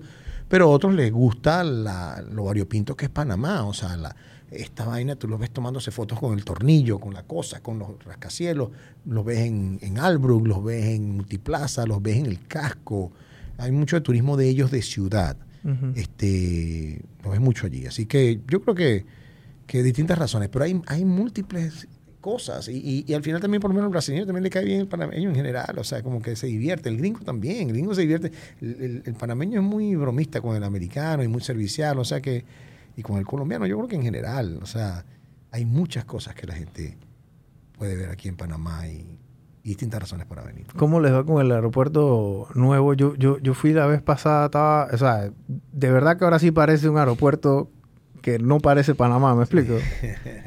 Pero a otros les gusta la, lo variopinto que es Panamá, o sea, la, esta vaina tú los ves tomándose fotos con el tornillo, con la cosa, con los rascacielos, los ves en, en Albrook, los ves en Multiplaza, los ves en el casco. Hay mucho de turismo de ellos de ciudad. este, lo ves mucho allí. Así que yo creo que, que distintas razones, pero hay, hay múltiples cosas. Y, y, al final también, por lo menos, el brasileño también le cae bien el panameño en general. O sea, como que se divierte. El gringo también. El gringo se divierte. El, panameño es muy bromista con el americano y muy servicial. O sea que. Y con el colombiano, yo creo que en general. O sea, hay muchas cosas que la gente puede ver aquí en Panamá y, distintas razones para venir. ¿Cómo les va con el aeropuerto nuevo? Yo, yo, yo fui la vez pasada, estaba, o sea, de verdad que ahora sí parece un aeropuerto que no parece Panamá, ¿me explico?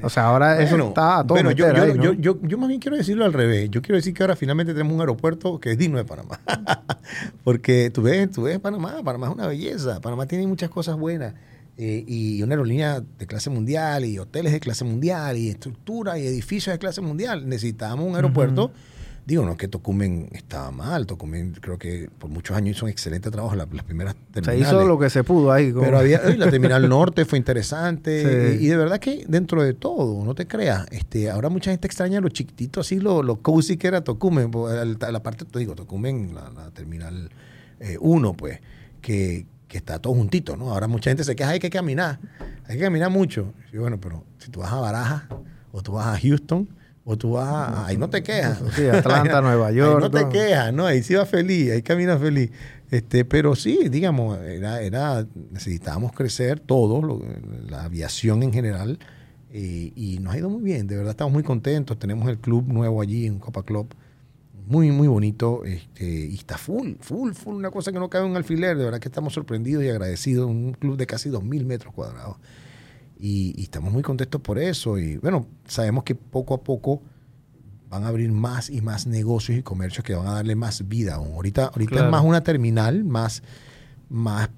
O sea, ahora eso está a todo bueno, yo, yo, yo, más bien quiero decirlo al revés. Yo quiero decir que ahora finalmente tenemos un aeropuerto que es digno de Panamá. Porque tú ves, tú ves Panamá, Panamá es una belleza. Panamá tiene muchas cosas buenas. Eh, y una aerolínea de clase mundial, y hoteles de clase mundial, y estructura, y edificios de clase mundial. Necesitamos un aeropuerto Digo, no que Tocumen estaba mal, Tocumen creo que por muchos años hizo un excelente trabajo las, primeras terminales. Se hizo lo que se pudo ahí. Pero había, la terminal norte fue interesante y, de verdad que dentro de todo, no te creas, este, ahora mucha gente extraña lo chiquitito así, lo, lo cozy que era Tocumen, la, parte, te digo, Tocumen, la, terminal 1, eh, pues, que, que está todo juntito, ¿no? Ahora mucha gente se queja, hay que caminar, hay que caminar mucho. Y bueno, pero si tú vas a Baraja o tú vas a Houston, o tú vas, ahí no te quejas. Sí, Atlanta, Nueva York. no te quejas, ¿no? Ahí sí vas feliz, ahí caminas feliz. Este, pero sí, digamos, era, era necesitábamos crecer todo, la aviación en general, y nos ha ido muy bien. De verdad estamos muy contentos. Tenemos el club nuevo allí, en Copa Club, muy, muy bonito. Este, y está full, full, full, una cosa que no cabe en un alfiler. De verdad que estamos sorprendidos y agradecidos. Un club de casi 2.000 metros cuadrados. Y, estamos muy contentos por eso. Y bueno, sabemos que poco a poco van a abrir más y más negocios y comercios que van a darle más vida. Ahorita, ahorita es más una terminal, más, más,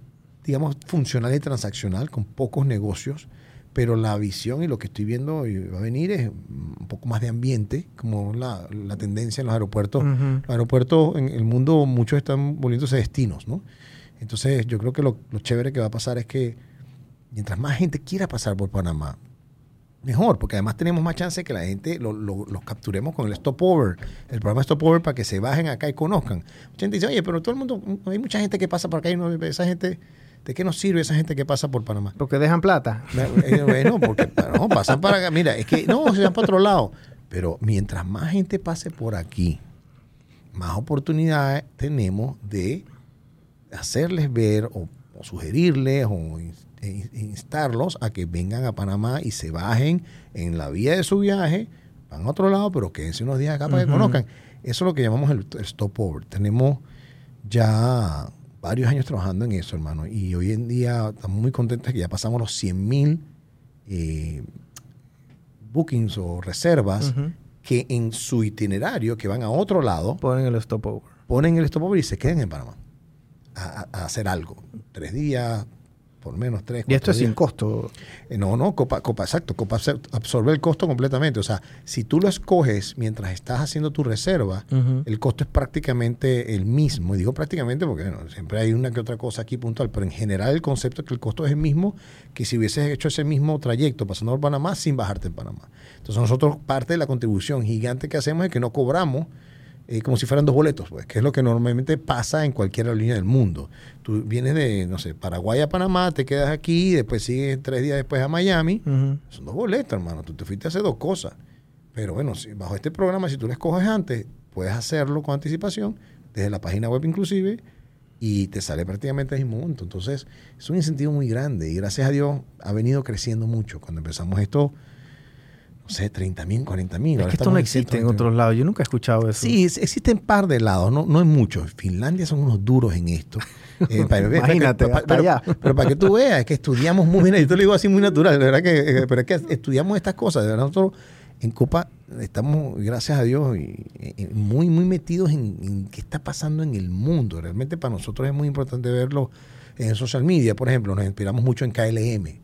digamos, funcional y transaccional, con pocos negocios. Pero la visión y lo que estoy viendo va a venir es un poco más de ambiente, como la, la tendencia en los aeropuertos. Los aeropuertos en el mundo, muchos están volviéndose destinos, ¿no? Entonces, yo creo que lo, lo chévere que va a pasar es que mientras más gente quiera pasar por Panamá, mejor, porque además tenemos más chance de que la gente lo- lo- los capturemos con el stopover, el programa stopover para que se bajen acá y conozcan. Mucha gente dice, oye, pero todo el mundo, hay mucha gente que pasa por acá y no, esa gente, ¿de qué nos sirve esa gente que pasa por Panamá? Porque dejan plata. Eh, Bueno, porque no, pasan para acá. Mira, es que no, se van para otro lado. Pero mientras más gente pase por aquí, más oportunidades tenemos de hacerles ver o, o sugerirles o instarlos a que vengan a Panamá y se bajen en la vía de su viaje, van a otro lado, pero quédense unos días acá para que conozcan. Eso es lo que llamamos el, el stopover. Tenemos ya varios años trabajando en eso, hermano. Y hoy en día estamos muy contentos que ya pasamos los 100 mil eh, bookings o reservas que en su itinerario, que van a otro lado, Ponen el stopover. ponen el stopover y se queden en Panamá a- a hacer algo. Tres días, por menos tres, Y esto es días. sin costo. Eh, No, no, Copa, Copa, exacto, Copa absor- absorbe el costo completamente. O sea, si tú lo escoges mientras estás haciendo tu reserva, el costo es prácticamente el mismo. Y digo prácticamente porque bueno, siempre hay una que otra cosa aquí puntual, pero en general el concepto es que el costo es el mismo que si hubieses hecho ese mismo trayecto pasando por Panamá sin bajarte en Panamá. Entonces nosotros parte de la contribución gigante que hacemos es que no cobramos eh, como si fueran dos boletos, pues, que es lo que normalmente pasa en cualquier aerolínea del mundo. Tú vienes de, no sé, Paraguay a Panamá, te quedas aquí, después sigues tres días después a Miami. Son dos boletos, hermano. Tú te fuiste a hacer dos cosas. Pero bueno, si, bajo este programa, si tú lo escoges antes, puedes hacerlo con anticipación, desde la página web inclusive, y te sale prácticamente el mismo monto. Entonces, es un incentivo muy grande y gracias a Dios ha venido creciendo mucho. Cuando empezamos esto, no sé, 30 mil, 40 mil. Es que esto no existe en otros lados. Yo nunca he escuchado eso. Sí, existen par de lados, no, no en muchos. Finlandia son unos duros en esto. Eh, para- para- Imagínate, allá. pero para que tú veas, es que estudiamos muy bien, yo te lo digo así muy natural, de verdad que, eh, pero es que estudiamos estas cosas, de verdad nosotros en Copa estamos, gracias a Dios, muy, muy metidos en, en qué está pasando en el mundo. Realmente para nosotros es muy importante verlo en social media, por ejemplo, nos inspiramos mucho en KLM,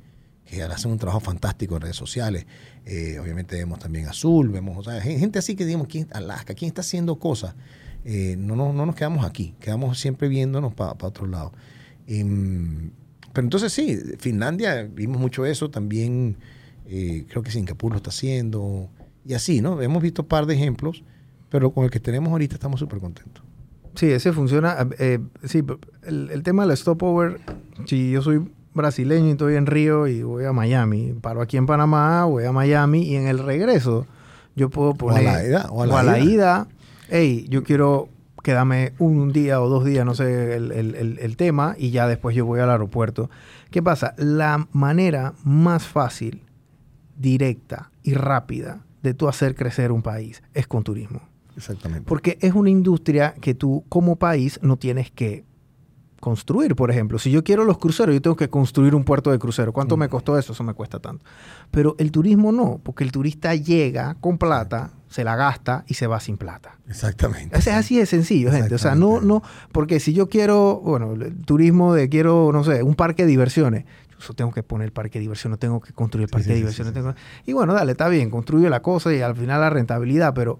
que hacen un trabajo fantástico en redes sociales. Eh, obviamente vemos también Azul, vemos gente así que digamos, ¿quién, Alaska, ¿quién está haciendo cosas? Eh, no, no, no nos quedamos aquí, quedamos siempre viéndonos para otro lado. Em, pero entonces sí, Finlandia, vimos mucho eso, también eh, creo que Singapur lo está haciendo, y así, ¿no? Hemos visto un par de ejemplos, pero con el que tenemos ahorita estamos súper contentos. Sí, ese funciona. sí, el, el tema del stopover, si yo soy brasileño y estoy en Río y voy a Miami, paro aquí en Panamá, voy a Miami y en el regreso yo puedo poner... la ida, o a la o a la ida. ida. Hey, yo quiero quedarme un día o dos días, no sé el, el- el- el tema, y ya después yo voy al aeropuerto. ¿Qué pasa? La manera más fácil, directa y rápida de tú hacer crecer un país es con turismo. Exactamente. Porque es una industria que tú como país no tienes que construir, por ejemplo. Si yo quiero los cruceros, yo tengo que construir un puerto de crucero. ¿Cuánto me costó eso? Eso me cuesta tanto. Pero el turismo no, porque el turista llega con plata, se la gasta y se va sin plata. Exactamente. Es así de sencillo, gente. O sea, no, no, porque si yo quiero, bueno, el turismo de quiero, no sé, un parque de diversiones, yo tengo que poner el parque de diversiones, tengo que construir el parque sí, de diversiones. sí, sí. tengo- Y bueno, dale, está bien, construye la cosa y al final la rentabilidad, pero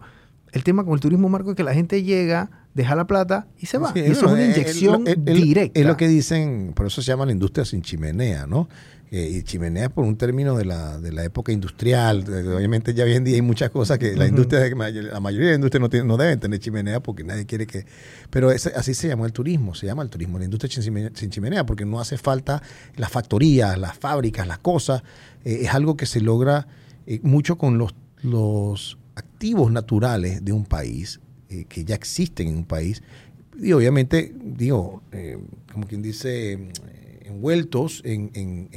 el tema con el turismo, Marco, es que la gente llega, deja la plata y se va. Sí, y eso es una eh, inyección directa. Es lo que dicen, por eso se llama la industria sin chimenea, ¿no? Eh, y chimenea por un término de la, de la época industrial. Eh, Obviamente ya hoy en día hay muchas cosas que la industria, la mayoría de las industrias no, deben tener chimenea porque nadie quiere que... Pero así se llama el turismo, se llama el turismo, la industria sin chimenea, sin chimenea, porque no hace falta las factorías, las fábricas, las cosas. Eh, es algo que se logra eh, mucho con los, los activos naturales de un país, eh, que ya existen en un país, y obviamente, digo, eh, como quien dice, eh, envueltos en, en-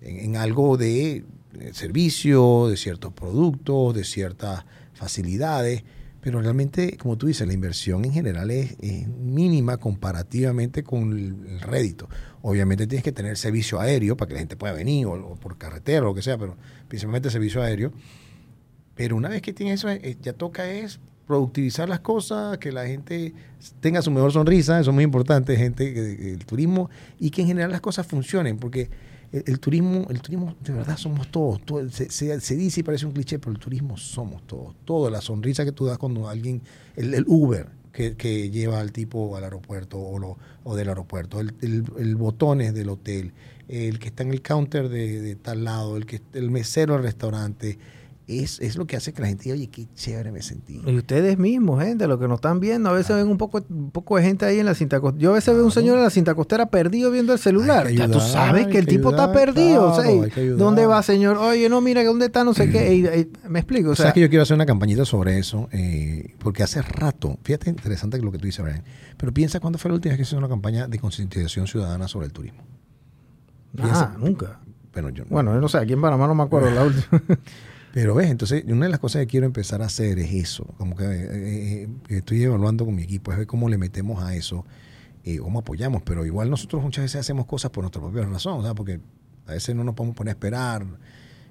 en algo de servicio, de ciertos productos, de ciertas facilidades, pero realmente, como tú dices, la inversión en general es, mínima comparativamente con el, el rédito. Obviamente tienes que tener servicio aéreo para que la gente pueda venir, o, o por carretera, o lo que sea, pero principalmente servicio aéreo. Pero una vez que tienes eso, eh, ya toca es productivizar las cosas, que la gente tenga su mejor sonrisa, eso es muy importante, gente, el turismo, y que en general las cosas funcionen, porque el, turismo, el turismo de verdad somos todos. se, se, dice y parece un cliché, pero el turismo somos todos. Todo, la sonrisa que tú das cuando alguien, el, Uber que, que, lleva al tipo al aeropuerto o, lo, o del aeropuerto, el, el, botones del hotel, el que está en el counter de, de tal lado, el, que, el mesero del restaurante, es, es, lo que hace que la gente diga, oye, qué chévere me sentí. Y ustedes mismos, gente, lo que nos están viendo, a veces ven un poco, un poco de gente ahí en la cinta costera. Yo a veces veo un señor en la cinta costera perdido viendo el celular. ya tú sabes que el tipo está perdido. ¿Dónde va, señor? Oye, no, mira, ¿dónde está? No sé qué. me explico. O sea, que yo quiero hacer una campañita sobre eso, eh, porque hace rato, fíjate, interesante lo que tú dices, Brian, pero piensa cuándo fue la última vez que hizo una campaña de concientización ciudadana sobre el turismo. ah, nunca. Bueno, yo, bueno, no sé, aquí en Panamá no me acuerdo la última. Pero ves, entonces una de las cosas que quiero empezar a hacer es eso, como que, eh, eh, estoy evaluando con mi equipo, es ver cómo le metemos a eso, eh, cómo apoyamos, pero igual nosotros muchas veces hacemos cosas por nuestra propia razón, ¿sabes? porque a veces no nos podemos poner a esperar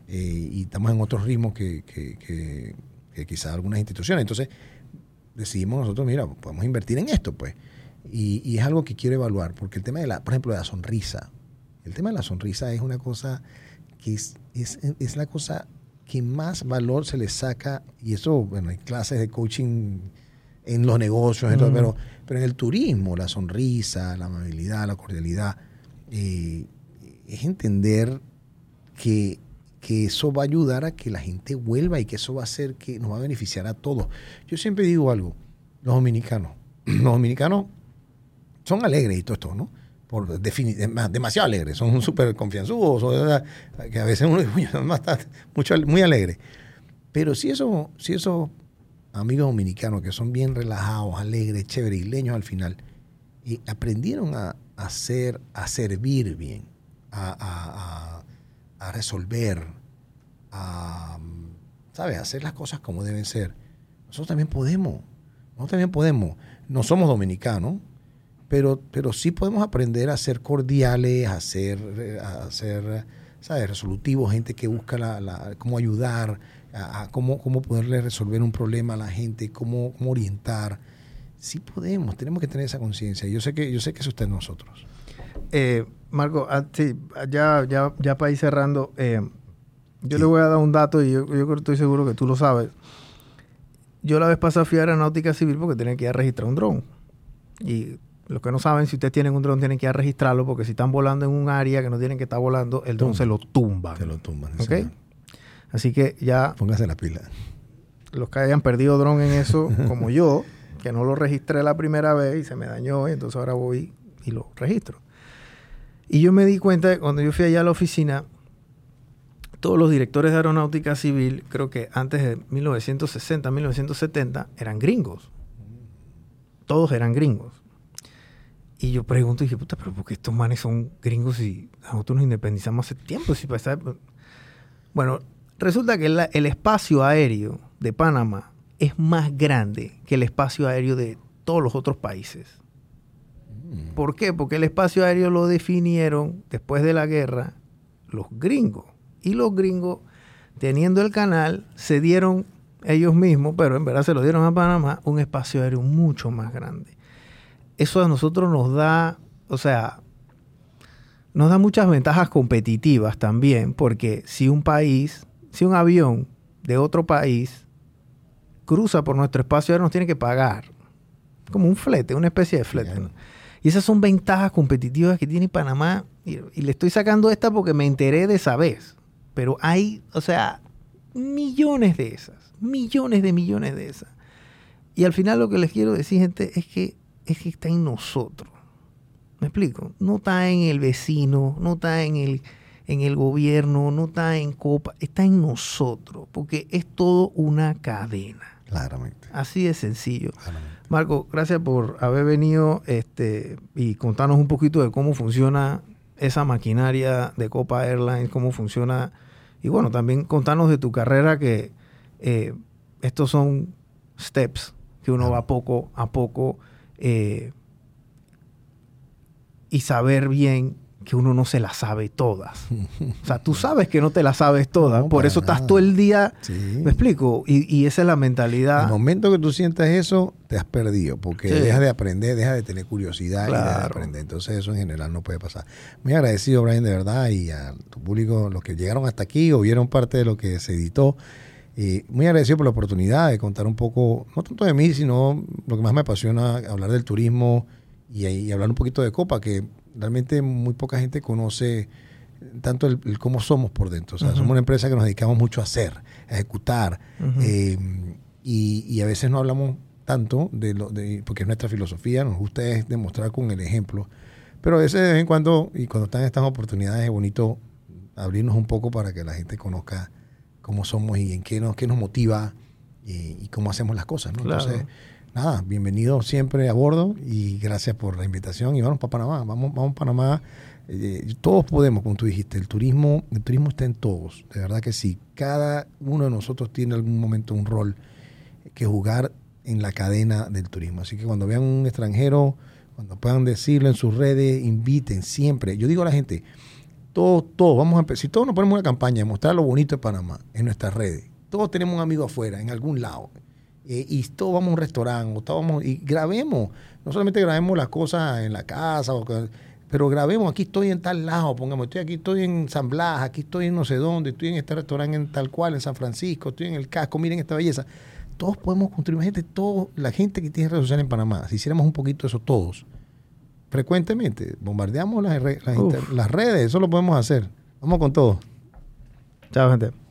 y estamos en otros ritmos que, que, quizás algunas instituciones. Entonces decidimos nosotros, mira, podemos invertir en esto, pues. Y, y, es algo que quiero evaluar, porque el tema de la, por ejemplo, de la sonrisa, el tema de la sonrisa es una cosa que es, es, es la cosa que más valor se le saca, y eso, bueno, hay clases de coaching en los negocios, pero, pero en el turismo, la sonrisa, la amabilidad, la cordialidad, eh, es entender que, que, eso va a ayudar a que la gente vuelva y que eso va a hacer que nos va a beneficiar a todos. Yo siempre digo algo, los dominicanos, los dominicanos son alegres y todo esto, ¿no? Por demasiado alegres, son súper confianzudos, que a veces uno está mucho, muy alegre. Pero si, eso, si esos amigos dominicanos que son bien relajados, alegres, chéveres, leños al final, y aprendieron a, hacer, a servir bien, a, resolver, a, ¿sabes? hacer las cosas como deben ser. Nosotros también podemos, nosotros también podemos. No somos dominicanos, pero, pero sí podemos aprender a ser cordiales, a ser, a ser ¿sabes? resolutivos, gente que busca la, cómo ayudar, a, cómo, cómo poderle resolver un problema a la gente, cómo, cómo orientar. Sí podemos, tenemos que tener esa conciencia. Yo sé que yo sé que eso está en nosotros. Eh, Marco, ah, ya, ya, ya para ir cerrando, eh, yo le voy a dar un dato y yo, yo estoy seguro que tú lo sabes. Yo la vez pasada fui a Aeronáutica Civil porque tenía que ir a registrar un dron. Y los que no saben, si ustedes tienen un dron, tienen que ir a registrarlo porque si están volando en un área que no tienen que estar volando, el dron se lo tumba. Se lo tumba. ¿Ok? Así que ya. Póngase la pila. Los que hayan perdido dron en eso, como yo, que no lo registré la primera vez y se me dañó, y entonces ahora voy y lo registro. Y yo me di cuenta que cuando yo fui allá a la oficina, todos los directores de aeronáutica civil, creo que antes de 1960, 1970, eran gringos. Todos eran gringos. Y yo pregunto y dije, puta, pero ¿por qué estos manes son gringos y nosotros nos independizamos hace tiempo? Si Bueno, resulta que el espacio aéreo de Panamá es más grande que el espacio aéreo de todos los otros países. Mm. ¿Por qué? Porque el espacio aéreo lo definieron después de la guerra los gringos. Y los gringos, teniendo el canal, se dieron ellos mismos, pero en verdad se lo dieron a Panamá, un espacio aéreo mucho más grande eso a nosotros nos da, o sea, nos da muchas ventajas competitivas también, porque si un país, si un avión de otro país cruza por nuestro espacio aéreo, nos tiene que pagar. Como un flete, una especie de flete. Y esas son ventajas competitivas que tiene Panamá. Y, y, le estoy sacando esta porque me enteré de esa vez. Pero hay, o sea, millones de esas. Millones de millones de esas. Y al final lo que les quiero decir, gente, es que es que está en nosotros. ¿Me explico? No está en el vecino, no está en el, en el gobierno, no está en Copa, está en nosotros, porque es todo una cadena. Claramente. Así de sencillo. Marco, gracias por haber venido este, y contarnos un poquito de cómo funciona esa maquinaria de Copa Airlines, cómo funciona, y bueno, también contarnos de tu carrera que eh, estos son steps que uno va poco a poco eh, y saber bien que uno no se las sabe todas. O sea, tú sabes que no te las sabes todas, No, por eso estás nada. todo el día, Sí. ¿me explico? Y, y esa es la El mentalidad. momento que tú sientas eso, te has perdido, porque Sí. dejas de aprender, dejas de tener curiosidad y dejas de aprender. Entonces eso en general no puede pasar. Muy agradecido, Brian, de verdad, y a tu público, los que llegaron hasta aquí o vieron parte de lo que se editó. Y muy agradecido por la oportunidad de contar un poco, no tanto de mí, sino lo que más me apasiona, hablar del turismo y, y hablar un poquito de Copa, que realmente muy poca gente conoce tanto el, el cómo somos por dentro. O sea, somos una empresa que nos dedicamos mucho a hacer, a ejecutar. Eh, y, y a veces no hablamos tanto de lo de, porque es nuestra filosofía, nos gusta es demostrar con el ejemplo. Pero a veces de vez en cuando, y cuando están estas oportunidades, es bonito abrirnos un poco para que la gente conozca cómo somos y en qué nos, qué nos motiva y, y cómo hacemos las cosas. ¿no? Claro. Entonces, nada, bienvenido siempre a bordo y gracias por la invitación y vamos para Panamá, vamos, vamos a Panamá. Eh, todos podemos, como tú dijiste, el turismo, el turismo está en todos, de verdad que sí. Cada uno de nosotros tiene en algún momento un rol que jugar en la cadena del turismo. Así que cuando vean un extranjero, cuando puedan decirlo en sus redes, inviten siempre. Yo digo a la gente, todos, todos, vamos a empezar, si todos nos ponemos una campaña de mostrar lo bonito de Panamá en nuestras redes, todos tenemos un amigo afuera, en algún lado, eh, y todos vamos a un restaurante, o todos y grabemos, no solamente grabemos las cosas en la casa, pero grabemos, aquí estoy en tal lado, pongamos, estoy aquí, estoy en San Blas, aquí estoy en no sé dónde, estoy en este restaurante en tal cual, en San Francisco, estoy en el casco, miren esta belleza. Todos podemos construir, imagínate, todo, la gente que tiene redes sociales en Panamá, si hiciéramos un poquito eso todos, frecuentemente, bombardeamos las, re- las redes, eso lo podemos hacer. Vamos con todo. Chao, gente.